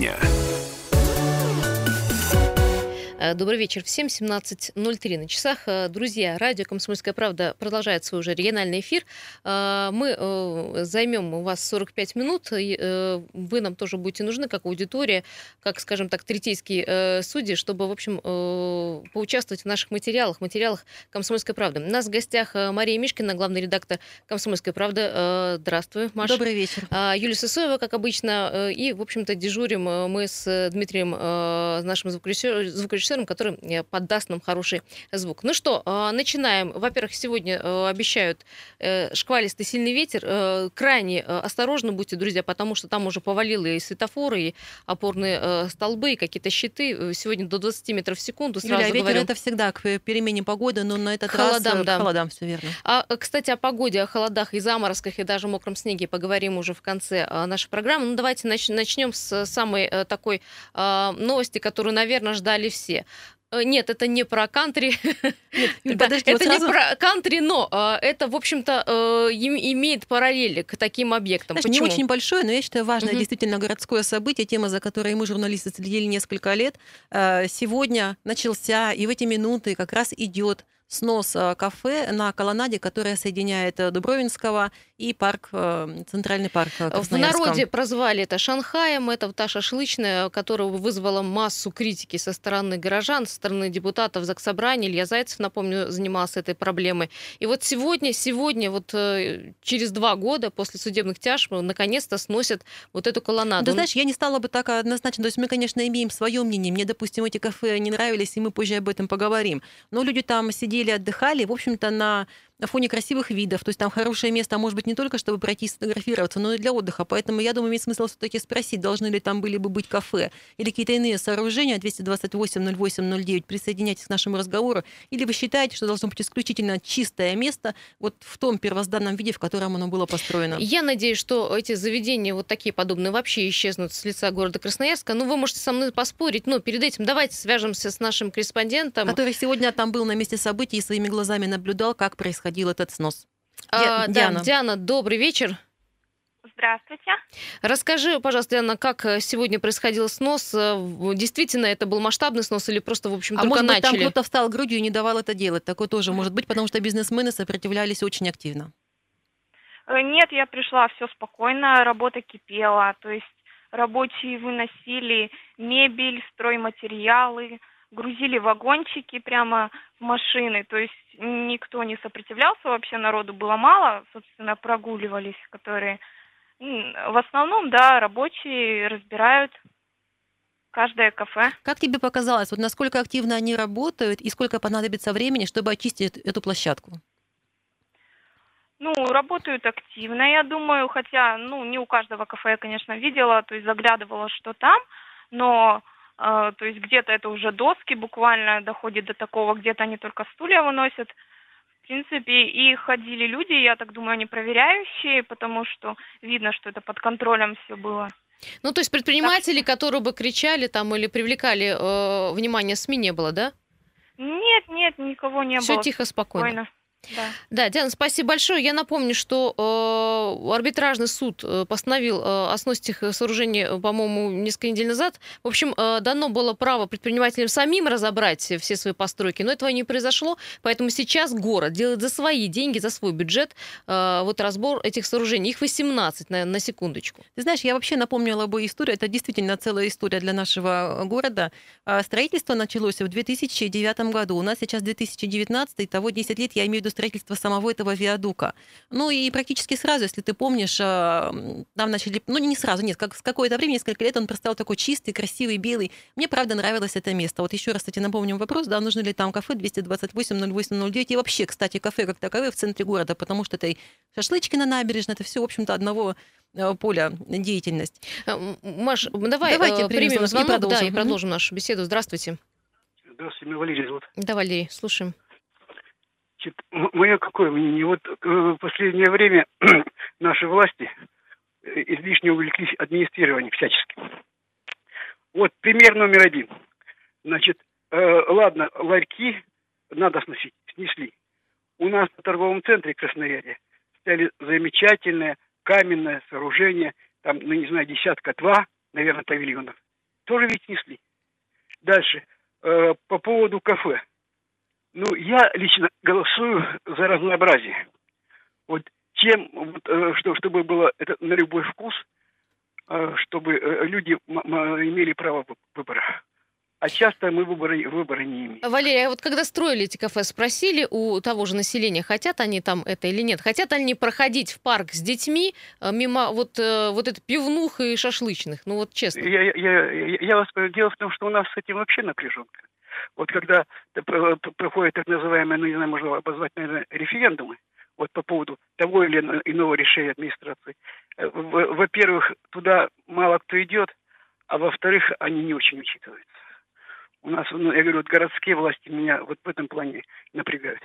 дня. Добрый вечер. Всем 17.03 на часах. Э, друзья, радио «Комсомольская правда» продолжает свой уже региональный эфир. Э, мы займем у вас 45 минут. Вы нам тоже будете нужны, как аудитория, как, скажем так, третейские судьи, чтобы, в общем, поучаствовать в наших материалах, материалах «Комсомольской правды». У нас в гостях Мария Мишкина, главный редактор «Комсомольской правды». Здравствуй, Маша. Добрый вечер. Юлия Сысоева, как обычно. И, в общем-то, дежурим мы с Дмитрием, нашим звукорежиссером, режиссером, который э, подаст нам хороший звук. Ну что, э, начинаем. Во-первых, сегодня э, обещают шквалистый сильный ветер. Крайне осторожно будьте, друзья, потому что там уже повалило и светофоры, и опорные столбы, и какие-то щиты. Сегодня до 20 метров в секунду. Сразу Юля, ветер говорю. это всегда к перемене погоды, но на этот холодам, раз да. холодам, все верно. А, кстати, о погоде, о холодах и заморозках, и даже мокром снеге поговорим уже в конце нашей программы. Ну, давайте начнем с самой такой новости, которую, наверное, ждали все. Э, нет, это не про кантри. Нет, подожди, это не про кантри, но э, это, в общем-то, э, имеет параллели к таким объектам. Знаешь, не очень большое, но я считаю важное действительно городское событие, тема, за которой мы, журналисты, следили несколько лет. Сегодня начался, и в эти минуты как раз идет снос кафе на колоннаде, которая соединяет Дубровинского и парк, э, центральный парк В народе прозвали это Шанхаем, это та шашлычная, которая вызвала массу критики со стороны горожан, со стороны депутатов Заксобрания. Илья Зайцев, напомню, занимался этой проблемой. И вот сегодня, сегодня, вот э, через два года после судебных тяжб, наконец-то сносят вот эту колоннаду. Ты знаешь, я не стала бы так однозначно. То есть мы, конечно, имеем свое мнение. Мне, допустим, эти кафе не нравились, и мы позже об этом поговорим. Но люди там сидели, отдыхали, в общем-то, на на фоне красивых видов. То есть там хорошее место, а может быть, не только чтобы пройти и сфотографироваться, но и для отдыха. Поэтому я думаю, имеет смысл все-таки спросить, должны ли там были бы быть кафе или какие-то иные сооружения 228 08 09. Присоединяйтесь к нашему разговору. Или вы считаете, что должно быть исключительно чистое место вот в том первозданном виде, в котором оно было построено? Я надеюсь, что эти заведения вот такие подобные вообще исчезнут с лица города Красноярска. Ну, вы можете со мной поспорить, но перед этим давайте свяжемся с нашим корреспондентом. Который сегодня там был на месте событий и своими глазами наблюдал, как происходило происходил этот снос. А, Диана. Да, Диана, добрый вечер. Здравствуйте. Расскажи, пожалуйста, Диана, как э, сегодня происходил снос? Э, действительно, это был масштабный снос или просто, в общем, а только может начали? быть, там кто-то встал грудью и не давал это делать? Такое тоже может быть, потому что бизнесмены сопротивлялись очень активно. Э, нет, я пришла, все спокойно, работа кипела, то есть рабочие выносили мебель, стройматериалы, грузили вагончики прямо в машины, то есть никто не сопротивлялся, вообще народу было мало, собственно, прогуливались, которые в основном, да, рабочие разбирают каждое кафе. Как тебе показалось, вот насколько активно они работают и сколько понадобится времени, чтобы очистить эту площадку? Ну, работают активно, я думаю, хотя, ну, не у каждого кафе я, конечно, видела, то есть заглядывала, что там, но то есть где-то это уже доски буквально доходит до такого, где-то они только стулья выносят. В принципе, и ходили люди, я так думаю, они проверяющие, потому что видно, что это под контролем все было. Ну, то есть предприниматели, так... которые бы кричали там или привлекали э, внимание СМИ, не было, да? Нет, нет, никого не Все было. Все тихо, спокойно. спокойно. Да. да, Диана, спасибо большое. Я напомню, что э, арбитражный суд э, постановил э, о сносе этих сооружений, э, по-моему, несколько недель назад. В общем, э, дано было право предпринимателям самим разобрать все свои постройки, но этого не произошло, поэтому сейчас город делает за свои деньги, за свой бюджет э, вот разбор этих сооружений. Их 18, на, на секундочку. Ты знаешь, я вообще напомнила бы историю, это действительно целая история для нашего города. А, строительство началось в 2009 году, у нас сейчас 2019, того 10 лет, я имею в виду строительства самого этого виадука. Ну и практически сразу, если ты помнишь, там э, начали, ну не сразу, нет, как с какое-то время, несколько лет он простал такой чистый, красивый, белый. Мне, правда, нравилось это место. Вот еще раз, кстати, напомним вопрос, да, нужны ли там кафе 228 08 09 и вообще, кстати, кафе как таковые в центре города, потому что это и шашлычки на набережной, это все, в общем-то, одного э, поля деятельность. Э, Маш, давай Давайте примем звонок, и продолжим. да, и продолжим нашу беседу. Здравствуйте. Здравствуйте, меня Валерий зовут. Да, Валерий, слушаем. Значит, мое какое мнение? Вот э, в последнее время наши власти э, излишне увлеклись администрированием всячески. Вот пример номер один. Значит, э, ладно, ларьки надо сносить, снесли. У нас в торговом центре Красноярье стояли замечательное каменное сооружение, там, ну не знаю, десятка два, наверное, павильонов. тоже ведь снесли. Дальше, э, по поводу кафе. Ну, я лично голосую за разнообразие. Вот чем, вот, э, что, чтобы было это на любой вкус, э, чтобы э, люди имели право выбора. А часто мы выбора, выбора не имеем. Валерия, а вот когда строили эти кафе, спросили у того же населения, хотят они там это или нет? Хотят они проходить в парк с детьми мимо вот, вот это пивнух и шашлычных? Ну вот честно. Я, я, я, я вас... Дело в том, что у нас с этим вообще напряженка. Вот когда проходит так называемые, ну не знаю, можно обозвать, наверное, референдумы, вот по поводу того или иного решения администрации. Э, во-первых, туда мало кто идет, а во-вторых, они не очень учитываются. У нас, ну, я говорю, вот городские власти меня вот в этом плане напрягают.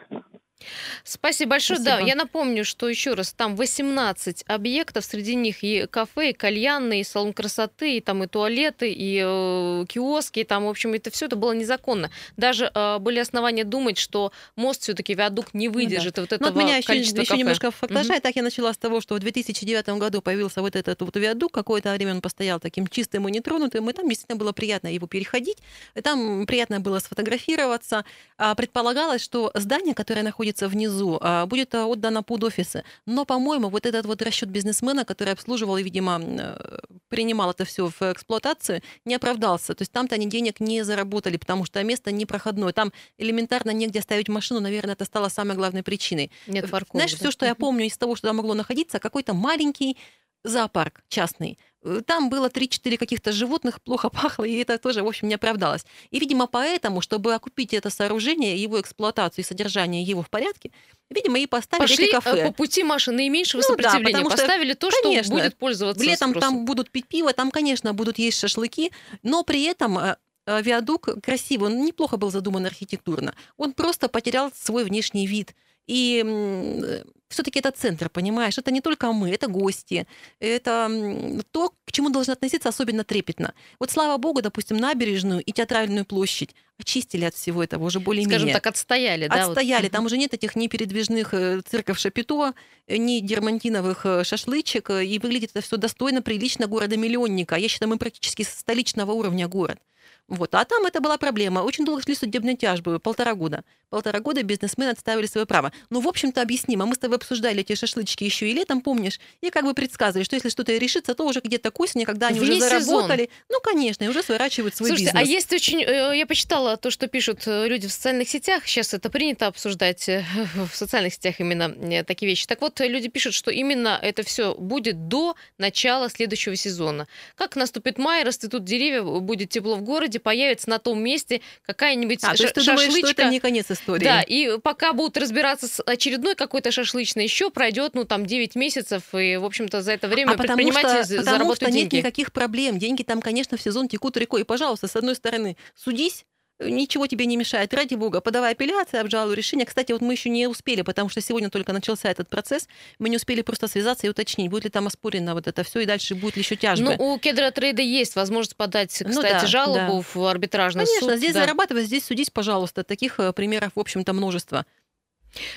Спасибо большое. Спасибо. Да, я напомню, что еще раз, там 18 объектов, среди них и кафе, и кальянные, и салон красоты, и там и туалеты, и э, киоски, и там, в общем, это все это было незаконно. Даже э, были основания думать, что мост все-таки виадук не выдержит ну, да. вот этого ну, вот меня еще, количества еще кафе. немножко фактажа, угу. так я начала с того, что в 2009 году появился вот этот вот виадук, какое-то время он постоял таким чистым и нетронутым, и там действительно было приятно его переходить, и там приятно было сфотографироваться. А предполагалось, что здание, которое находится внизу, а, будет а, отдано под офисы. Но, по-моему, вот этот вот расчет бизнесмена, который обслуживал и, видимо, э, принимал это все в эксплуатацию, не оправдался. То есть там-то они денег не заработали, потому что место непроходное. Там элементарно негде оставить машину, наверное, это стало самой главной причиной. Нет парковок. Знаешь, да? все, что я помню из того, что там могло находиться, какой-то маленький зоопарк частный. Э, там было 3-4 каких-то животных, плохо пахло, и это тоже, в общем, не оправдалось. И, видимо, поэтому, чтобы окупить это сооружение, его эксплуатацию и содержание его в порядке, видимо, и поставили Пошли эти кафе. По пути Маши наименьшего ну, сопротивления. Да, поставили что, то, конечно, что будет пользоваться Летом спросом. там будут пить пиво, там, конечно, будут есть шашлыки, но при этом э, виадук красивый, он неплохо был задуман архитектурно. Он просто потерял свой внешний вид. И все-таки это центр, понимаешь? Это не только мы, это гости, это то, к чему должны относиться особенно трепетно. Вот слава богу, допустим, набережную и театральную площадь очистили от всего этого уже более-менее. Скажем так, отстояли, да? Отстояли. Вот. Там уже нет этих ни передвижных э, цирков Шапито, э, ни дермантиновых э, шашлычек, и выглядит это все достойно, прилично города-миллионника. Я считаю, мы практически столичного уровня город. Вот. А там это была проблема. Очень долго шли судебные тяжбы, полтора года. Полтора года бизнесмены отставили свое право. Ну, в общем-то, объяснимо. Мы с тобой обсуждали эти шашлычки еще и летом, помнишь? И как бы предсказывали, что если что-то решится, то уже где-то к осени, когда они Вне уже заработали, сезон. ну, конечно, и уже сворачивают свой Слушайте, бизнес. а есть очень... Э, я почитала то, что пишут э, люди в социальных сетях. Сейчас это принято обсуждать э, в социальных сетях именно такие вещи. Так вот, люди пишут, что именно это все будет до начала следующего сезона. Как наступит май, расцветут деревья, будет тепло в городе, появится на том месте какая-нибудь а, ш- то есть ты шашлычка. Думаешь, что это не конец истории? Да, и пока будут разбираться с очередной какой-то шашлычной, еще пройдет, ну, там, 9 месяцев, и, в общем-то, за это время а предприниматели что, заработают потому что деньги. нет никаких проблем. Деньги там, конечно, в сезон текут рекой. И, пожалуйста, с одной стороны, судись, ничего тебе не мешает. Ради бога, подавай апелляцию, обжалуй решение. Кстати, вот мы еще не успели, потому что сегодня только начался этот процесс. Мы не успели просто связаться и уточнить, будет ли там оспорено вот это все, и дальше будет ли еще тяжбы. Ну, у Кедра Трейда есть возможность подать, кстати, ну, да, жалобу да. в арбитражный Конечно, суд. Конечно, здесь да. зарабатывать, здесь судись, пожалуйста. Таких э, примеров, в общем-то, множество.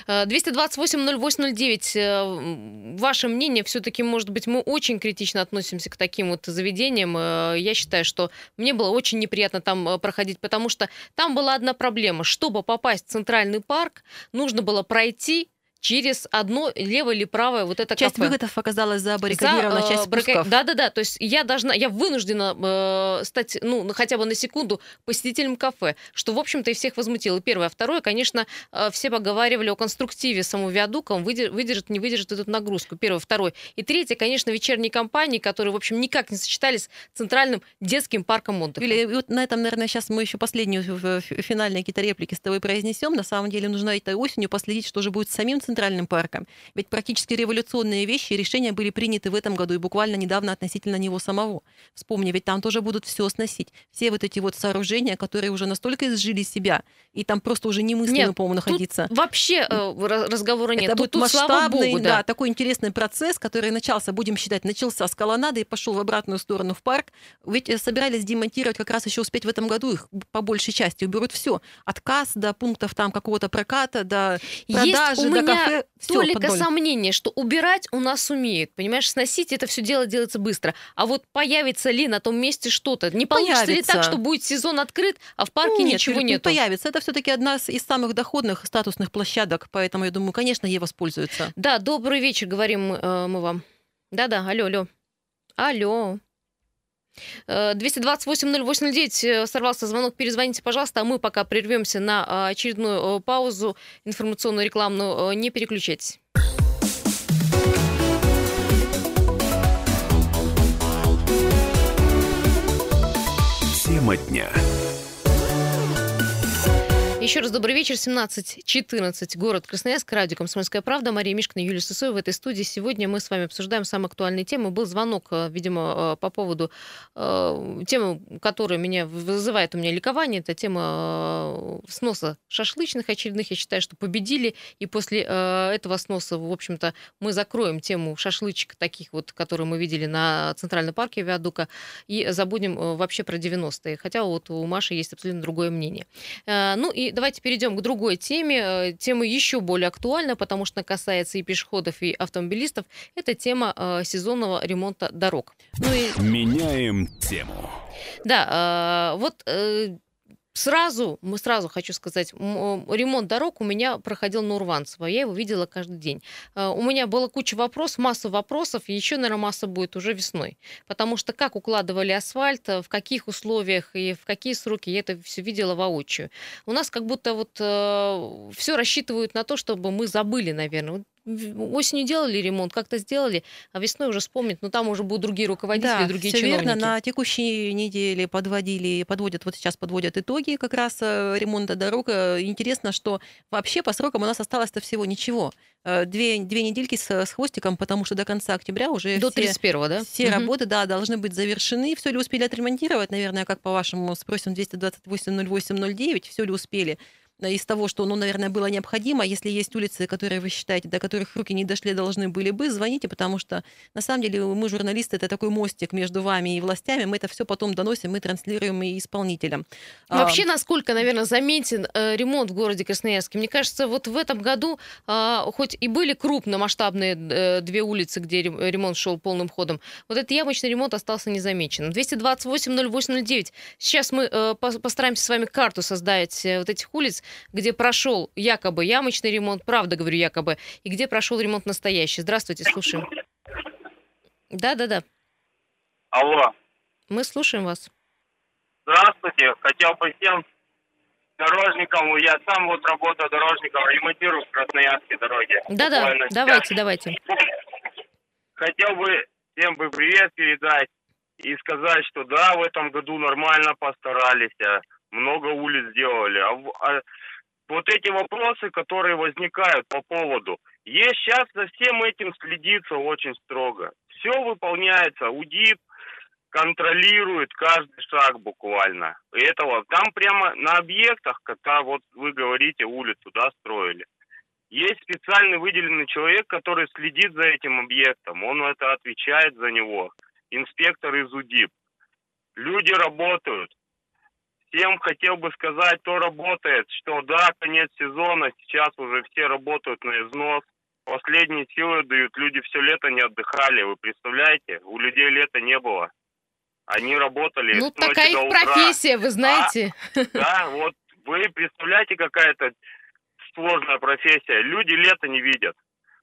228-08-09. Э, ваше мнение, все-таки, может быть, мы очень критично относимся к таким вот заведениям. Э, я считаю, что мне было очень неприятно там э, проходить, потому что там была одна проблема. Чтобы попасть в Центральный парк, нужно было пройти через одно левое или правое вот это Часть кафе. выходов оказалась забаррикадирована, за, часть спусков. Да-да-да, то есть я должна, я вынуждена э, стать, ну, хотя бы на секунду посетителем кафе, что, в общем-то, и всех возмутило. Первое. А второе, конечно, э, все поговаривали о конструктиве самого виадука, он выдержит, выдержит, не выдержит эту нагрузку. Первое. Второе. И третье, конечно, вечерние компании, которые, в общем, никак не сочетались с центральным детским парком отдыха. Юлия, вот на этом, наверное, сейчас мы еще последнюю финальные какие-то реплики с тобой произнесем. На самом деле нужно этой осенью последить, что же будет с самим центральным парком. Ведь практически революционные вещи и решения были приняты в этом году и буквально недавно относительно него самого. Вспомни, ведь там тоже будут все сносить. Все вот эти вот сооружения, которые уже настолько изжили себя, и там просто уже немыслимо, по-моему, находиться. вообще э, разговора нет. Это тут, будет тут, масштабный, Богу, да. да, такой интересный процесс, который начался, будем считать, начался с колоннады и пошел в обратную сторону в парк. Ведь э, собирались демонтировать как раз еще успеть в этом году их по большей части уберут все. От касс до пунктов там какого-то проката, до продажи, до меня кафе, всё толика под ноль. сомнения, что убирать у нас умеют. Понимаешь, сносить это все дело делается быстро. А вот появится ли на том месте что-то? Не получится ли Появится. так, что будет сезон открыт, а в парке Нет, ничего нет? появится. Это все-таки одна из- из самых доходных статусных площадок, поэтому я думаю, конечно, ей воспользуются. Да, добрый вечер, говорим э, мы вам. Да-да, алло, алло. Алло. Э, 228-0809 э, сорвался звонок, перезвоните, пожалуйста, а мы пока прервемся на э, очередную э, паузу информационную, рекламную. Э, Не переключайтесь. Тема дня. Еще раз добрый вечер. 17.14. Город Красноярск. Радио «Комсомольская правда». Мария Мишкина, Юлия Сысоева в этой студии. Сегодня мы с вами обсуждаем самые актуальные темы. Был звонок, э, видимо, э, по поводу э, темы, которая меня вызывает у меня ликование. Это тема э, сноса шашлычных очередных. Я считаю, что победили. И после э, этого сноса, в общем-то, мы закроем тему шашлычек таких вот, которые мы видели на Центральном парке Виадука. И забудем э, вообще про 90-е. Хотя вот у Маши есть абсолютно другое мнение. Ну и давайте перейдем к другой теме. Э, Тема еще более актуальна, потому что касается и пешеходов, и автомобилистов. Это тема э, сезонного ремонта дорог. Ну и Меняем тему. да, э, вот э, сразу, мы сразу хочу сказать, э, ремонт дорог у меня проходил на Урванцево, я его видела каждый день. Э, У меня была куча вопросов, масса вопросов, и еще, наверное, масса будет уже весной. Потому что как укладывали асфальт, э, в каких условиях и в какие сроки, я это все видела воочию. У нас как будто вот все рассчитывают на то, чтобы мы забыли, наверное. Осенью делали ремонт, как-то сделали, а весной уже вспомнить, но там уже будут другие руководители, Да, другие всё чиновники. верно. На текущей неделе подводили, подводят, вот сейчас подводят итоги как раз э, ремонта дорог. Э, Интересно, что вообще по срокам у нас осталось-то всего ничего. Э, Две, две недельки с, с хвостиком, потому что до конца октября уже До все, 31-го, да? все Мгм. работы, да, должны быть завершены. Все ли успели отремонтировать, наверное, как по-вашему, спросим 228-08-09, все ли успели из того, что, ну, наверное, было необходимо. Если есть улицы, которые вы считаете, до которых руки не дошли, должны были бы, звоните, потому что, на самом деле, мы, журналисты, это такой мостик между вами и властями. Мы это все потом доносим, мы транслируем и исполнителям. А, Вообще, насколько, наверное, заметен э, ремонт в городе Красноярске? Мне кажется, вот в этом году, а, хоть и были крупномасштабные э, две улицы, где рем- ремонт шел полным ходом, вот этот ямочный ремонт остался незамеченным. 228-08-09. Сейчас мы э, пос- постараемся с вами карту создать э, вот этих улиц, где прошел якобы ямочный ремонт, правда говорю якобы, и где прошел ремонт настоящий. Здравствуйте, слушаем. Да-да-да, Алло, мы слушаем вас. здравствуйте. Хотел бы всем дорожникам, я сам вот работаю дорожником, ремонтирую в Красноярске дороги. Да-да, давайте, давайте. Хотел бы всем бы привет передать и сказать, что да, в этом году нормально постарались, много улиц сделали. А, а вот эти вопросы, которые возникают по поводу, есть сейчас за всем этим следится очень строго. Все выполняется, УДИП контролирует каждый шаг буквально. И этого там прямо на объектах, когда вот вы говорите улицу, да, строили. Есть специальный выделенный человек, который следит за этим объектом. Он это отвечает за него. Инспектор из УДИП. Люди работают. Всем хотел бы сказать, кто работает, что да, конец сезона, сейчас уже все работают на износ. Последние силы дают, люди все лето не отдыхали. Вы представляете? У людей лета не было. Они работали Ну, такая их профессия, вы знаете. Да, вот вы представляете, какая-то сложная профессия. Люди лето не видят.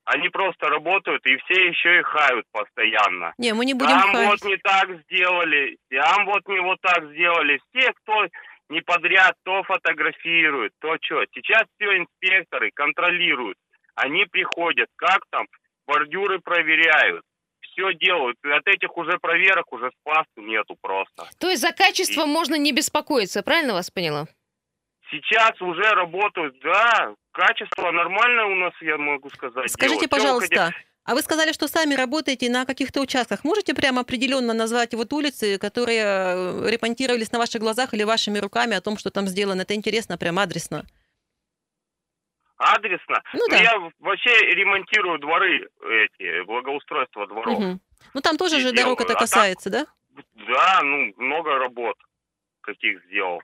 Они просто работают, и все еще и хают постоянно. Не, мы не будем Там хаять. вот не так сделали, там вот не вот так сделали. Все, кто не подряд, то фотографирует, то что. Сейчас все инспекторы контролируют. Они приходят, как там, бордюры проверяют. Все делают. И от этих уже проверок уже спасу нету просто. То есть за качество можно не беспокоиться, правильно вас поняла? Сейчас уже работают, да, качество нормальное у нас, я могу сказать. Скажите, делают. Пожалуйста, а вы сказали, что сами работаете на каких-то участках. Можете прямо определенно назвать вот улицы, которые э, ремонтировались на ваших глазах или вашими руками о том, что там сделано? Это интересно, прям адресно. Адресно. Ну Ну, да. Я вообще ремонтирую дворы эти, благоустройство дворов. Мгм. Ну там тоже И же делаю. дорог это А так- касается, да? Да, ну, много работ каких сделал.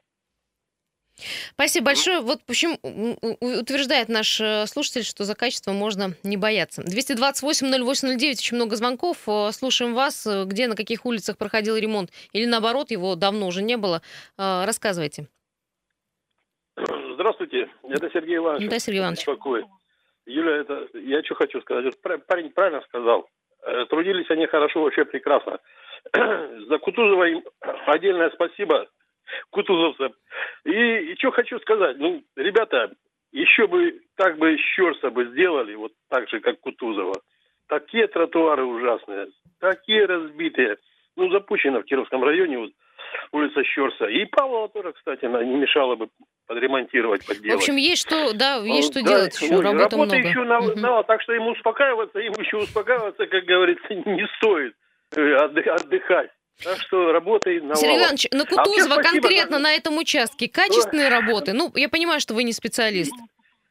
Спасибо большое. Вот почему утверждает наш э, слушатель, что за качество можно не бояться. 228-0809, очень много звонков. Э, слушаем вас. Э, где, на каких улицах проходил ремонт? Или наоборот, его давно уже не было? Рассказывайте. Здравствуйте, это Сергей Иванович. Да, Сергей Иванович. Беспокоит. Юля, это я что хочу сказать. Парень правильно сказал. Трудились они хорошо, вообще прекрасно. За Кутузова им отдельное спасибо кутузовцам. И, и что хочу сказать, ну, ребята, еще бы так бы Щерса бы сделали, вот так же, как Кутузова. Такие тротуары ужасные, такие разбитые. Ну, запущено в Кировском районе, вот улица Щерса. И Павлова тоже, кстати, она не мешала бы подремонтировать, подделать. В общем, есть что, да, есть что да, делать еще, работы много. еще на, угу. на, так что ему успокаиваться, ему еще успокаиваться, как говорится, не стоит э, отдыхать. Так что работай на Сергей Иванович, на Кутузова а конкретно на этом участке качественные работы? Ну, я понимаю, что вы не специалист.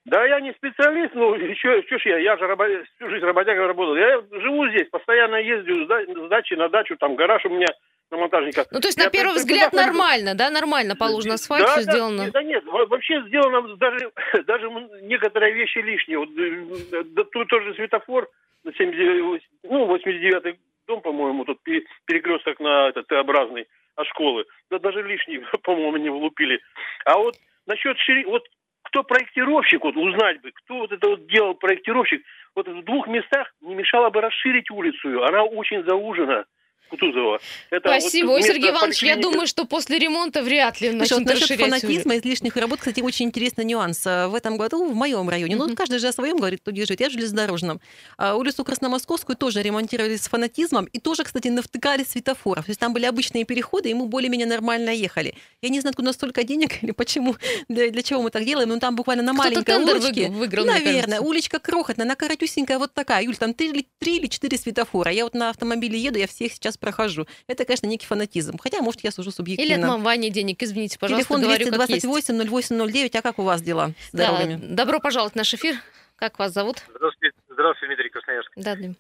Да, я не специалист, ну, еще, что ж я, я же рабо... всю жизнь работягой работал. Я живу здесь, постоянно ездил с дачи на дачу, там гараж у меня на монтажниках. Ну, то есть, я на первый взгляд, нормально, да, нормально положено асфальт, да, все да, сделано? Да нет, вообще сделано даже, даже некоторые вещи лишние. Вот, э, да, тут тоже светофор, 70, ну, 89 дом, по-моему, тут перекресток на этот Т-образный от школы. Да даже лишний, по-моему, не влупили. А вот насчет шири... Вот кто проектировщик, вот узнать бы, кто вот это вот делал проектировщик, вот в двух местах не мешало бы расширить улицу. Она очень заужена. Кутузова. Это Спасибо, вот Сергей Иванович. Я думаю, что после ремонта вряд ли начнут Слушай, насчет фанатизма, излишних работ, кстати, очень интересный нюанс. А, в этом году в моем районе, ну, каждый же о своем говорит, кто держит, я в железнодорожном. А улицу Красномосковскую тоже ремонтировали с фанатизмом и тоже, кстати, навтыкали светофоров. То есть там были обычные переходы, и мы более-менее нормально ехали. Я не знаю, откуда столько денег или почему, для, для чего мы так делаем, но там буквально на маленькой улочке. выиграл, наверное, уличка крохотная, она коротюсенькая вот такая. Юль, там три, три или четыре светофора. Я вот на автомобиле еду, я всех сейчас прохожу. Это, конечно, некий фанатизм. Хотя, может, я сужу субъективно. Или отмывание денег, извините, пожалуйста, Телефон 228 0809, а как у вас дела с да, дорогами? Добро пожаловать в наш эфир. Как вас зовут? Здравствуйте, Здравствуйте Дмитрий Красноярск. Да, Дмитрий.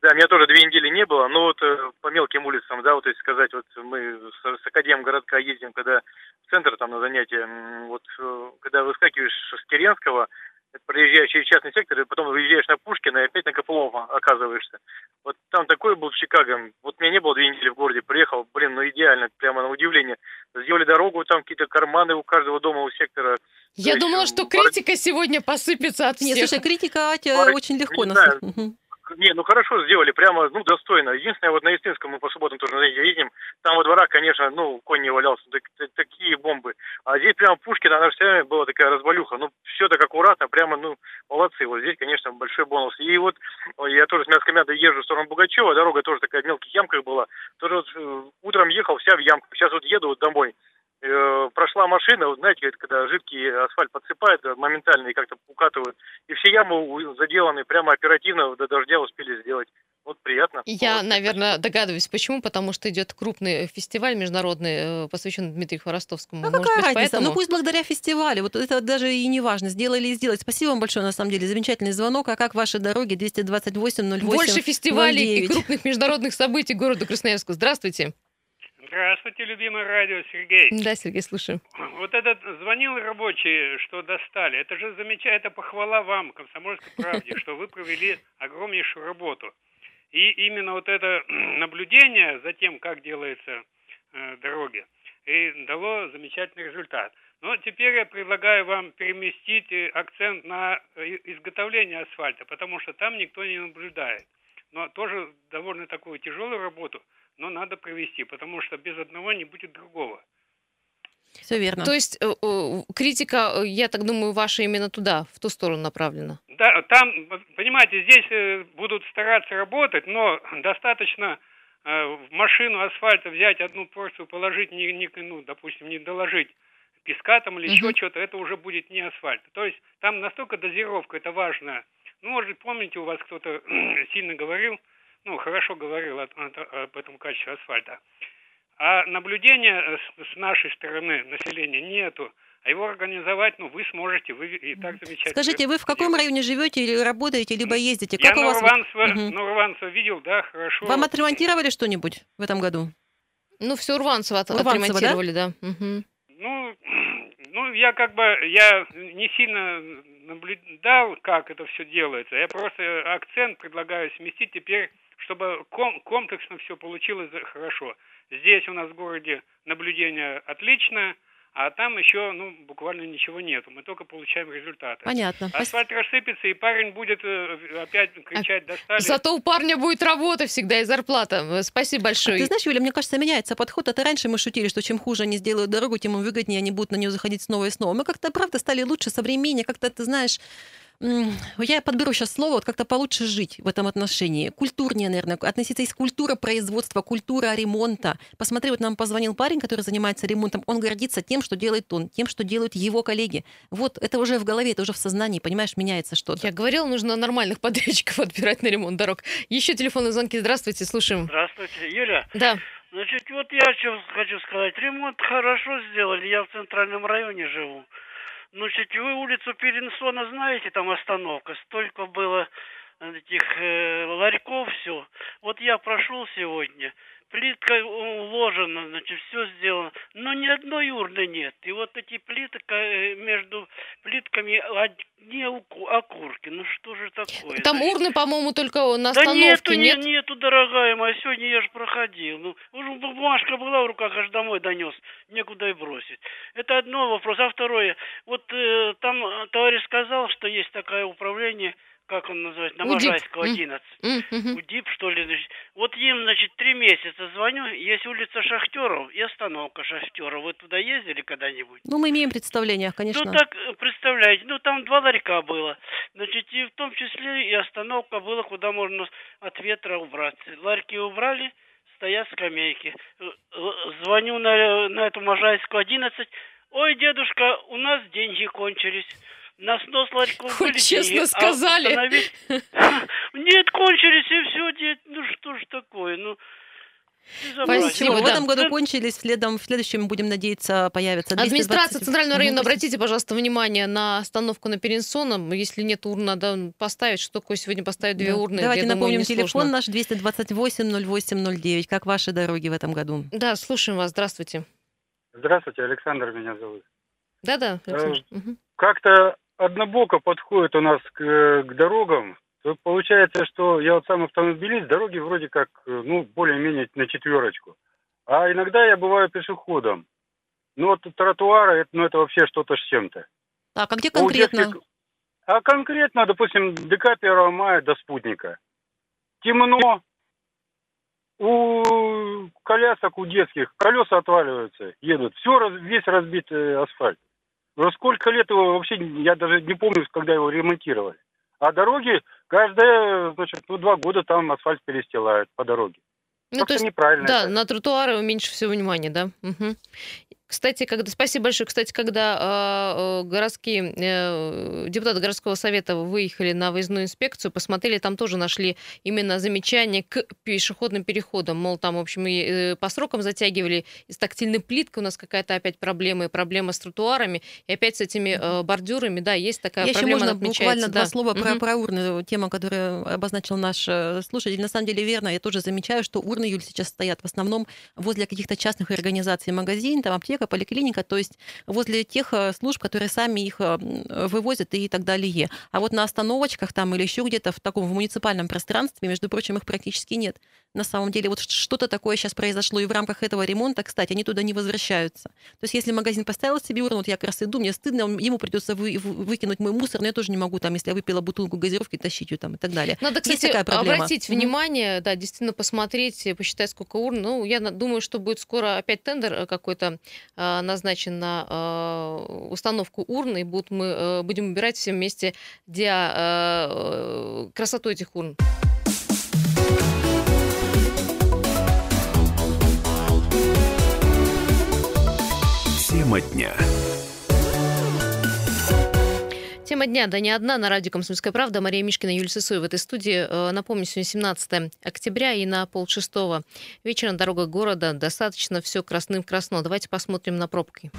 Да, меня тоже две недели не было, но вот э, по мелким улицам, да, вот если сказать, вот мы с, с Академ городка ездим, когда в центр там на занятия, вот э, когда выскакиваешь с Керенского, проезжаешь через частный сектор, и потом выезжаешь на Пушкина, и опять на Копылова оказываешься. Вот там такой был в Чикаго. Вот меня не было две недели в городе, приехал, блин, ну идеально, прямо на удивление. Сделали дорогу, там какие-то карманы у каждого дома, у сектора. Я То думала, что критика сегодня посыпется от всех. Нет, слушай, критика Атя, очень легко. Не знаю, не, ну хорошо сделали, прямо, ну, достойно. Единственное, вот на Истинском мы по субботам тоже на ездим, там во дворах, конечно, ну, конь не валялся, так, так, такие бомбы. А здесь прямо Пушкина, она все была такая развалюха. Ну, все так аккуратно, прямо, ну, молодцы. Вот здесь, конечно, большой бонус. И вот я тоже с Мяскомята езжу в сторону Бугачева, дорога тоже такая в мелких ямках была. Тоже вот э, утром ехал вся в ямках. Сейчас вот еду вот домой, э, прошла машина, вот знаете, когда жидкий асфальт подсыпает, э, моментально и как-то укатывают. И все ямы заделаны прямо оперативно, до дождя успели сделать. Вот приятно. Я, вот. наверное, догадываюсь, почему. Потому что идет крупный фестиваль международный, э, посвященный Дмитрию Хворостовскому. Ну, Может какая быть, разница? Поэтому... Ну, пусть благодаря фестивалю. Вот это даже и не важно, сделали и сделать. Спасибо вам большое, на самом деле. Замечательный звонок. А как ваши дороги? 228 08 Больше фестивалей 09. и крупных международных событий города Красноярску. Здравствуйте. Здравствуйте, любимый радио, Сергей. Да, Сергей, слушаю. Вот этот звонил рабочий, что достали. Это же замечательно, это похвала вам, комсомольской правде, что вы провели огромнейшую работу. И именно вот это наблюдение за тем, как делаются э, дороги, и дало замечательный результат. Но теперь я предлагаю вам переместить э, акцент на э, изготовление асфальта, потому что там никто не наблюдает. Но тоже довольно такую тяжелую работу – но надо провести, потому что без одного не будет другого. Все верно. То есть э, критика, э, я так думаю, ваша именно туда, в ту сторону направлена. Да, там, понимаете, здесь э, будут стараться работать, но достаточно в машину асфальта взять одну порцию, положить, не, не, ну, допустим, не доложить песка там или угу. еще что-то, это уже будет не асфальт. То есть там настолько дозировка, это важно. Ну, может, помните, у вас кто-то сильно говорил, ну, хорошо говорил об, этом качестве асфальта. А наблюдения с, с нашей стороны населения нету. А его организовать, ну, вы сможете, вы и так замечательно. Скажите, вы в каком районе живете или работаете, либо ездите? Как Я у вас... Нурванцева, угу. Нурванцева видел, да, хорошо. Вам отремонтировали что-нибудь в этом году? Ну, все Урванцево, Урванцево отремонтировали, да? да. Угу. Ну, Ну, я как бы, я не сильно наблюдал, как это все делается. Я просто акцент предлагаю сместить теперь, чтобы ком- комплексно все получилось хорошо. Здесь у нас в городе наблюдение отличное, а там еще, ну, буквально ничего нету. Мы только получаем результаты. Понятно. Асфальт рассыпется, и парень будет э, опять кричать «достали». Зато у парня будет работа всегда и зарплата. Спасибо А большое. Ты знаешь, Юля, мне кажется, меняется подход. Это раньше мы шутили, что чем хуже они сделают дорогу, тем выгоднее они будут на нее заходить снова и снова. Мы как-то, правда, стали лучше, современнее, как-то, ты знаешь, я подберу сейчас слово, вот как-то получше жить в этом отношении. Культурнее, наверное, относиться из культура производства, культура ремонта. Посмотри, вот нам позвонил парень, который занимается ремонтом, он гордится тем, что делает он, тем, что делают его коллеги. Вот это уже в голове, это уже в сознании, понимаешь, меняется что-то. Я говорила, нужно нормальных подрядчиков отбирать на ремонт дорог. Еще телефонные звонки. Здравствуйте, слушаем. Здравствуйте, Юля. Да. Значит, вот я что хочу сказать. Ремонт хорошо сделали, я в центральном районе живу. Значит, вы улицу Перенсона знаете, там остановка, столько было этих э, ларьков, все. Вот я прошел сегодня, плитка уложена, значит, все сделано, но ни одной урны нет. И вот эти плитки, э, между плитками одни уку- окурки. Ну что же такое? Там значит? урны, по-моему, только на Да нету, остановке, не- нет? нету, дорогая моя, сегодня я же проходил. Ну, уже бумажка была в руках, аж домой донес, некуда и бросить. Это одно вопрос. А второе, вот э, там э, товарищ сказал, что есть такое управление, как он называется, на. Можайского, М. 11. М, мгм. УДИП, что ли. значит. Вот им, значит, три месяца звоню, есть улица Шахтеров и остановка Шахтеров. Вы туда ездили когда-нибудь? Ну, мы имеем представление, конечно. Ну так, э, представляете, ну там два ларька было. Значит, и в том числе и остановка была, куда можно от ветра убраться. Ларьки убрали, стоят скамейки. Э, э, Звоню на, на эту Можайскую 11. Ой, дедушка, у нас деньги кончились. На снос ларьков Хоть были честно деньги, а сказали. Нет, кончились и все, дед. Ну что ж такое, ну... Спасибо, в да. этом году кончились, следом, в следующем, будем надеяться, появятся 220. Администрация Центрального района, обратите, пожалуйста, внимание на остановку на Перенсона. Если нет урн, надо поставить. Что такое сегодня поставить две Да. урны? Давайте Я думаю, напомним, несложно. телефон наш 228-08-09. Как ваши дороги в этом году? Да, слушаем вас. Здравствуйте. Здравствуйте, Александр меня зовут. Да-да, Э. Мгм. Как-то однобоко подходит у нас к, к дорогам. То получается, что я вот сам автомобилист, дороги вроде как, ну, более-менее на четверочку. А иногда я бываю пешеходом. Ну, вот тротуары, это, ну, это вообще что-то с чем-то. Так, а где У конкретно? детских- А конкретно, допустим, ДК 1 мая до спутника. Темно. У колясок, у детских, колеса отваливаются, едут. Все, весь разбит э, асфальт. Уже сколько лет его вообще, я даже не помню, когда его ремонтировали. А дороги каждые, значит, ну, два года там асфальт перестилают по дороге. Ну, Как-то то есть, неправильно да, это. на тротуары меньше всего внимания, да. Мгм. Кстати, когда, спасибо большое. Кстати, когда а, э, городские э, депутаты городского совета выехали на выездную инспекцию, посмотрели, там тоже нашли именно замечания к пешеходным переходам. Мол, там, в общем, и э, по срокам затягивали, и с тактильной плиткой у нас какая-то опять проблема, и проблема с тротуарами, и опять с этими э, бордюрами, да, есть такая Я еще проблема, можно она отмечается, буквально два да. слова про, про урны, тема, которую обозначил наш э, слушатель. На самом деле верно, я тоже замечаю, что урны, Юль, сейчас стоят в основном возле каких-то частных организаций, магазин, там аптека, поликлиника, то есть возле тех э, служб, которые сами их э, вывозят и так далее. А вот на остановочках там или еще где-то в таком в муниципальном пространстве, между прочим, их практически нет. На самом деле вот что-то такое сейчас произошло, и в рамках этого ремонта, кстати, они туда не возвращаются. То есть если магазин поставил себе урну, вот я как раз иду, мне стыдно, он- ему придется вы- вы- выкинуть мой мусор, но я тоже не могу там, если я выпила бутылку газировки, тащить ее там и так далее. Надо, Есть кстати, такая проблема. обратить Мгм. внимание, да, действительно посмотреть, посчитать, сколько урн. Ну, я думаю, что будет скоро опять тендер э, какой-то назначен на э, установку урн, и будут мы э, будем убирать все вместе диа, э, красоту этих урн. Тема дня. Тема дня, да не одна, на радио «Комсомольская правда». Мария Мишкина, Юлия Сысоева в этой студии. Э, Напомню, сегодня 17 октября и на полшестого вечера на дорогах города достаточно все красным-красно. Давайте посмотрим на пробки.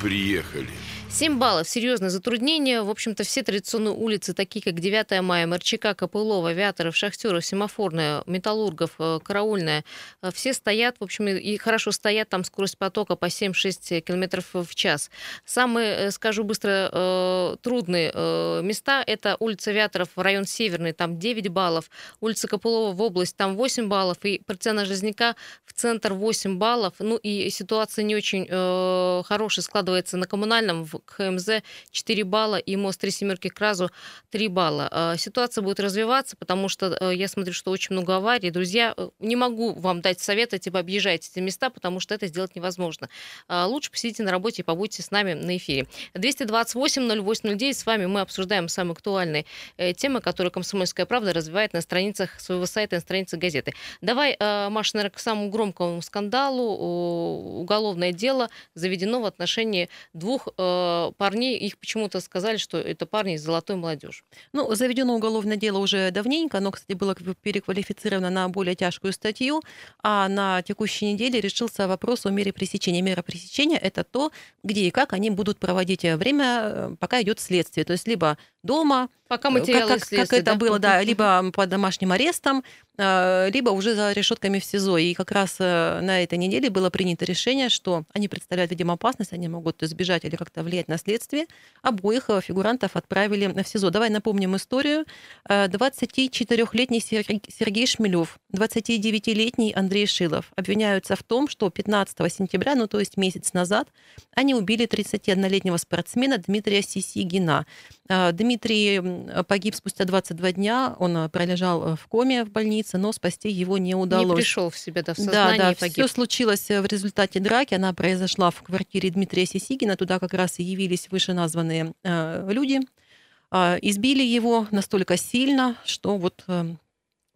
Приехали. 7 баллов. Серьезное затруднение. В общем-то, все традиционные улицы, такие как 9 мая, Марчака, Копылова, Вяторов, Шахтеров, Семафорная, Металлургов, э, Караульная, э, все стоят, в общем, и хорошо стоят, там скорость потока по 7-6 км в час. Самые, э, скажу быстро, трудные места – это улица Вяторов, район Северный, там 9 баллов, улица Копылова в область, там 8 баллов, и Партизана Жизняка в центр 8 баллов. Ну и ситуация не очень хорошая складывается на коммунальном, в ХМЗ 4 балла и мост Три Семерки к Разу 3 балла. А, ситуация будет развиваться, потому что э, я смотрю, что очень много аварий. Друзья, э, не могу вам дать совета, типа объезжайте эти места, потому что это сделать невозможно. А, лучше посидите на работе и побудьте с нами на эфире. 228-0809, с вами мы обсуждаем самые актуальные э, темы, которые «Комсомольская правда» развивает на страницах своего сайта, на страницах газеты. Давай, Маша, наверное, к самому громкому скандалу. Уголовное дело заведено в отношении двух парней, их почему-то сказали, что это парни из золотой молодежи. Ну, заведено уголовное дело уже давненько, оно, кстати, было переквалифицировано на более тяжкую статью, а на текущей неделе решился вопрос о мере пресечения. Мера пресечения – это то, где и как они будут проводить время, э, пока идет следствие. То есть либо дома, Пока э, материалы как, как, как это да? было, да, либо под домашним арестом, э, либо уже за решетками в СИЗО. И как раз э, на этой неделе было принято решение, что они представляют, видимо, опасность, они могут сбежать или как-то влиять на следствие. Обоих фигурантов отправили в СИЗО. Давай напомним историю. 24-летний Сергей Шмелев, 29-летний Андрей Шилов обвиняются в том, что 15 сентября, ну то есть месяц назад, они убили 31-летнего спортсмена Дмитрия Сисигина. Дмитрий погиб спустя 22 дня, он э, пролежал э, в коме в больнице, но спасти его не удалось. Не пришел в себя, да, в сознание да, да, погиб. Все случилось э, в результате драки, она произошла в квартире Дмитрия Сисигина, туда как раз и явились вышеназванные люди, э, избили его настолько сильно, что вот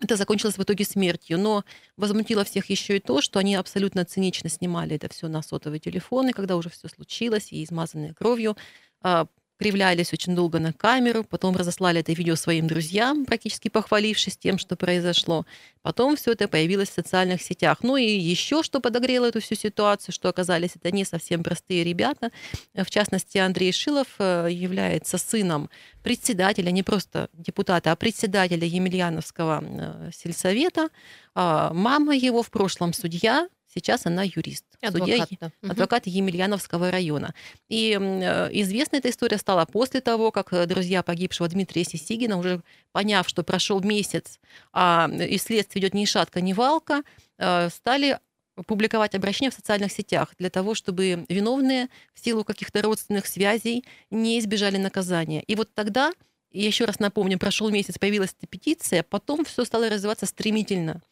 это закончилось в итоге смертью. Но возмутило всех еще и то, что они абсолютно цинично снимали это все на сотовые телефоны, когда уже все случилось, и измазанные кровью а, кривлялись очень долго на камеру, потом разослали это видео своим друзьям, практически похвалившись тем, что произошло. Потом все это появилось в социальных сетях. Ну и еще что подогрело эту всю ситуацию, что оказались это не совсем простые ребята. В частности, Андрей Шилов э, является сыном председателя, не просто депутата, а председателя Емельяновского э, сельсовета. А мама его в прошлом судья, Сейчас она юрист. Адвокат, судья, да. адвокат Емельяновского района. И э, известна эта история стала после того, как э, друзья погибшего Дмитрия Сисигина, уже поняв, что прошел месяц, а и следствие идет ни шатка, ни валка, э, стали публиковать обращения в социальных сетях для того, чтобы виновные в силу каких-то родственных связей не избежали наказания. И вот тогда еще раз напомню, прошел месяц, появилась эта петиция, потом все стало развиваться стремительно.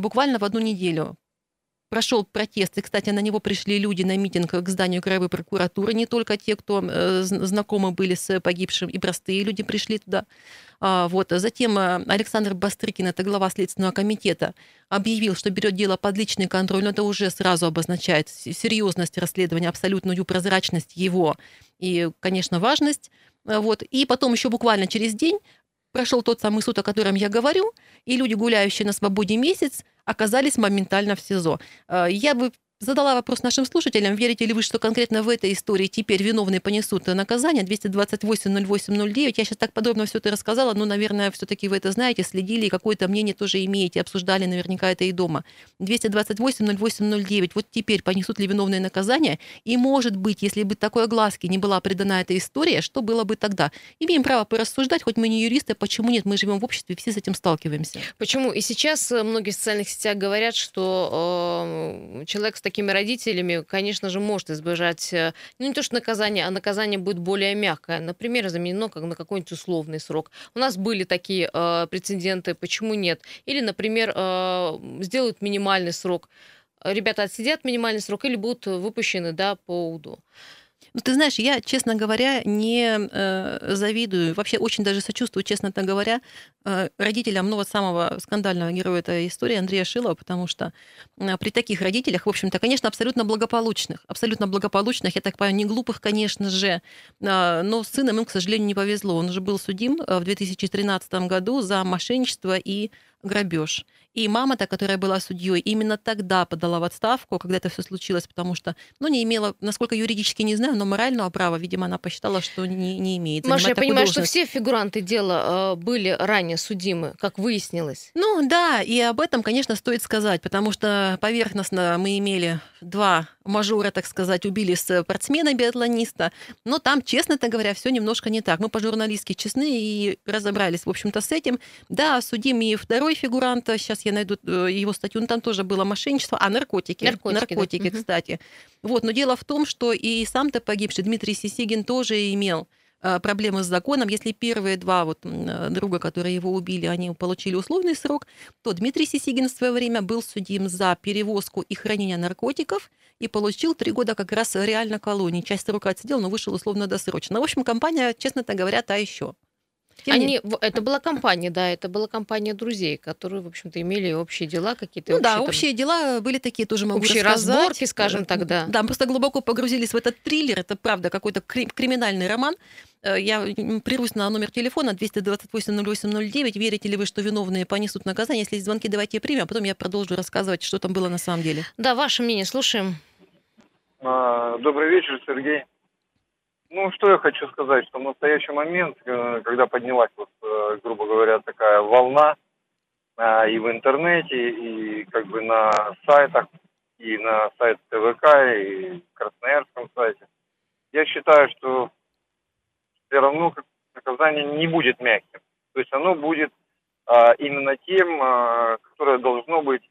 Буквально в одну неделю прошел протест, и, кстати, на него пришли люди на митинг к зданию краевой прокуратуры, не только те, кто э, знакомы были с погибшим, и простые люди пришли туда. А, вот. Затем э, Александр Бастрыкин, это глава Следственного комитета, объявил, что берет дело под личный контроль, но это уже сразу обозначает серьезность расследования, абсолютную прозрачность его и, конечно, важность. Вот. И потом еще буквально через день прошел тот самый суд, о котором я говорю, и люди, гуляющие на свободе месяц, оказались моментально в СИЗО. Э, я бы задала вопрос нашим слушателям, верите ли вы, что конкретно в этой истории теперь виновные понесут наказание 228-08-09. Я сейчас так подробно все это рассказала, но, наверное, все-таки вы это знаете, следили какое-то мнение тоже имеете, обсуждали наверняка это и дома. 228-08-09. Вот теперь понесут ли виновные наказания? И, может быть, если бы такой огласки не была придана эта история, что было бы тогда? Имеем право порассуждать, хоть мы не юристы, почему нет? Мы живем в обществе, все с этим сталкиваемся. Почему? И сейчас э, многие в социальных сетях говорят, что э, человек с такими родителями, конечно же, может избежать э, ну, не то что наказание, а наказание будет более мягкое. Например, заменено как на какой-нибудь условный срок. У нас были такие э, прецеденты, почему нет? Или, например, э, сделают минимальный срок. Ребята отсидят минимальный срок или будут выпущены да, по УДО. Ну, ты знаешь, я, честно говоря, не э, завидую, вообще очень даже сочувствую, честно говоря, э, родителям ну, вот самого скандального героя этой истории Андрея Шилова, потому что э, при таких родителях, в общем-то, конечно, абсолютно благополучных, абсолютно благополучных, я так понимаю, не глупых, конечно же, э, но с сыном им, к сожалению, не повезло. Он уже был судим э, в 2013 году за мошенничество и грабеж. И мама-то, которая была судьей, именно тогда подала в отставку, когда это все случилось, потому что, ну, не имела, насколько юридически не знаю, но морального права, видимо, она посчитала, что не, не имеет. Маша, я понимаю, что все фигуранты дела э, были ранее судимы, как выяснилось. Ну да, и об этом, конечно, стоит сказать, потому что поверхностно мы имели два мажора, так сказать, убили спортсмена-биатлониста, но там, честно говоря, все немножко не так. Мы по-журналистски честны и разобрались, в общем-то, с этим. Да, судим и второй фигурант, сейчас я найду э, его статью, ну там тоже было мошенничество, а наркотики. Наркотики, да. Мгм. кстати. Вот, но дело в том, что и сам-то погибший Дмитрий Сисигин тоже имел э, проблемы с законом. Если первые два вот э, друга, которые его убили, они получили условный срок, то Дмитрий Сисигин в свое время был судим за перевозку и хранение наркотиков и получил три года как раз реально колонии. Часть срока отсидел, но вышел условно досрочно. В общем, компания, честно говоря, та еще. Тем не- Они, в- это была компания, да, это была компания друзей, которые, в общем-то, имели общие дела какие-то. Ну да, там, общие дела были такие, тоже могу общие рассказать. разборки, скажем так, да. Да, мы просто глубоко погрузились в этот триллер. Это правда какой-то кри- криминальный роман. Э, Я прервусь на номер телефона 228-08-09. Верите ли вы, что виновные понесут наказание? Если есть звонки, давайте примем, а потом я продолжу рассказывать, что там было на самом деле. Да, ваше мнение, слушаем. А, Добрый вечер, Сергей. Ну, что я хочу сказать, что в настоящий момент, э, когда поднялась, вот, э, грубо говоря, такая волна а, и в интернете, и как бы на сайтах, и на сайте ТВК, и в Красноярском сайте, я считаю, что все равно наказание не будет мягким. То есть оно будет а, именно тем, которое должно быть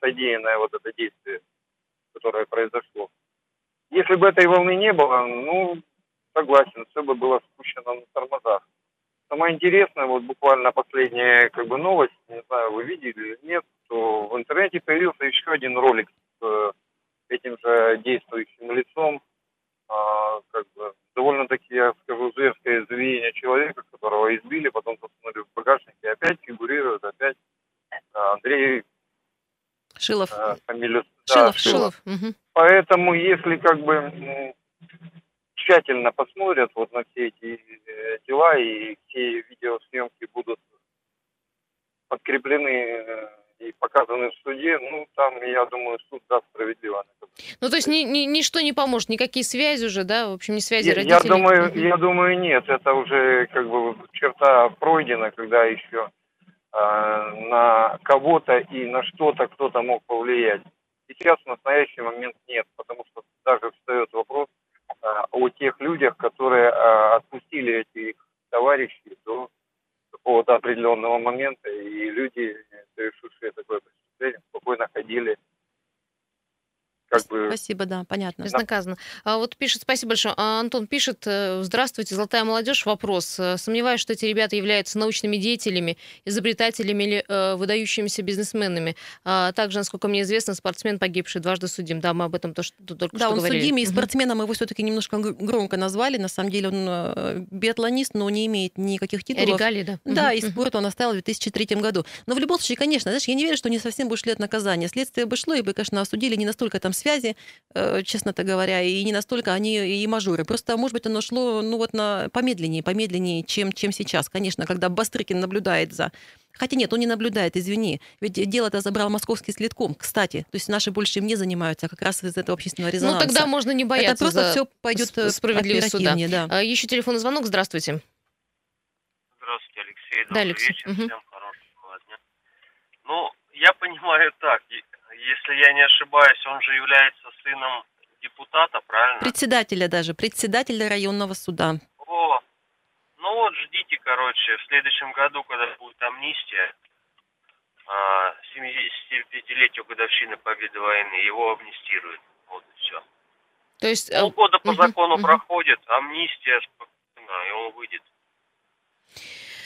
содеянное вот это действие, которое произошло. Если бы этой волны не было, ну, согласен, все бы было спущено на тормозах. Самое интересное, вот буквально последняя как бы новость, не знаю, вы видели или нет, что в интернете появился еще один ролик с э, этим же действующим лицом, а, как бы довольно-таки, я скажу, зверское извинение человека, которого избили, потом посмотрели в багажник, и опять фигурирует, опять а, Андрей Шилов. э, фамилию. Шилов, Шилов. мгм. Поэтому, если как бы тщательно посмотрят вот на все эти э, дела и все видеосъемки будут подкреплены э, и показаны в суде, ну, там, я думаю, суд даст справедливо. Ну, то есть ни- ни- ничто не поможет, никакие связи уже, да, в общем, не связи Я, родителей. я думаю, я думаю, нет, это уже как бы черта пройдена, когда еще на кого-то и на что-то кто-то мог повлиять. Сейчас в настоящий момент нет, потому что даже встает вопрос а, о тех людях, которые а, отпустили этих товарищей до какого-то определенного момента, и люди, совершившие такое преступление, спокойно ходили как бы Спасибо, да, понятно. Безнаказанно. А вот пишет, спасибо большое. А, Антон пишет, э, здравствуйте, золотая молодежь. Вопрос. Э, Сомневаюсь, что эти ребята являются научными деятелями, изобретателями или э, выдающимися бизнесменами. А также, насколько мне известно, спортсмен погибший дважды судим. Да, мы об этом тоже только Да, что он говорили. судим, и спортсменом его все-таки немножко гр- громко назвали. На самом деле он э, биатлонист, но не имеет никаких титулов. Регалии, да. Да, и спорт он оставил в 2003 году. Но в любом случае, конечно, знаешь, я не верю, что не совсем бы ушли от наказания. Следствие бы шло, и бы, конечно, осудили не настолько там связи, э, честно-то говоря, и не настолько они и мажоры. Просто, может быть, оно шло, ну вот, на помедленнее, помедленнее, чем, чем сейчас. Конечно, когда Бастрыкин наблюдает за... Хотя нет, он не наблюдает, извини. Ведь дело-то забрал московский следком, кстати. То есть наши больше им не занимаются, а как раз из этого общественного Ну, резонанса. тогда можно не бояться Это просто за все пойдет с- справедливость суда. да. А, Еще телефонный звонок. Здравствуйте. Здравствуйте, Алексей. Да, Добрый Алексей. вечер. Мгм. Всем хорошего дня. Ну, я понимаю так. Если я не ошибаюсь, он же является сыном депутата, правильно? Председателя даже, председателя районного суда. О, ну вот ждите, короче, в следующем году, когда будет амнистия, а, 75-летию годовщины победы войны, его амнистируют. Вот и все. То есть... э, Полгода по закону мгм. проходит, амнистия, спокойно, и он выйдет.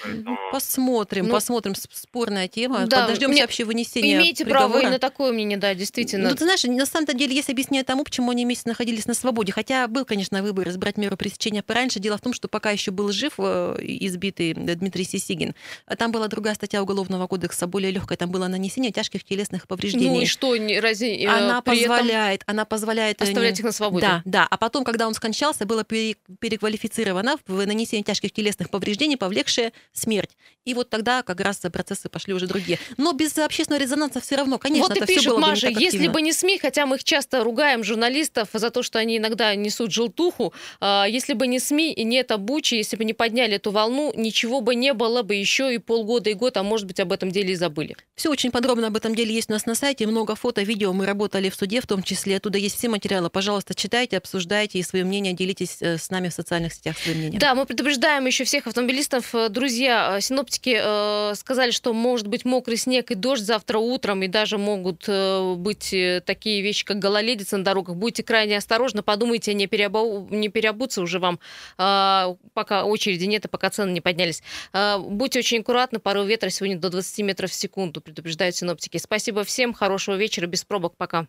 Поэтому... Посмотрим, Ну, посмотрим. Спорная тема. да, Подождем мне- вообще вынесения Имеете право и приговора. на такое мнение, да, действительно. Ну, ты знаешь, на самом деле есть объяснение тому, почему они месяц находились на свободе. Хотя был, конечно, выбор избрать меру пресечения пораньше. Дело в том, что пока еще был жив э, избитый Дмитрий Сисигин, а там была другая статья Уголовного кодекса, более легкая. Там было нанесение тяжких телесных повреждений. Ну и что, разве э, Она при этом позволяет, она позволяет оставлять не- их на свободе? Да, да. А потом, когда он скончался, было пере- переквалифицировано в нанесение тяжких телесных повреждений, повлекшее смерть. И вот тогда как раз процессы пошли уже другие. Но без общественного резонанса все равно, конечно, вот это пишет было бы не Маша, так если бы не СМИ, хотя мы их часто ругаем, журналистов, за то, что они иногда несут желтуху, а, если бы не СМИ и не это Бучи, если бы не подняли эту волну, ничего бы не было бы еще и полгода, и год, а может быть, об этом деле и забыли. Все очень подробно об этом деле есть у нас на сайте, много фото, видео, мы работали в суде в том числе, оттуда есть все материалы, пожалуйста, читайте, обсуждайте и свое мнение делитесь э, с нами в социальных сетях своим мнением. Да, мы предупреждаем еще всех автомобилистов. Э, Друзья, э, синоптики э, сказали, что может быть мокрый снег и дождь завтра утром, и даже могут э, быть такие вещи, как гололедица на дорогах. Будьте крайне осторожны, подумайте, не, переобу- не переобуться уже вам, э, пока очереди нет и пока цены не поднялись. Э, Будьте очень аккуратны, порой ветра сегодня до 20 метров в секунду, предупреждают синоптики. Спасибо всем, хорошего вечера, без пробок, пока.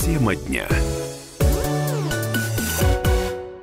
Тема дня.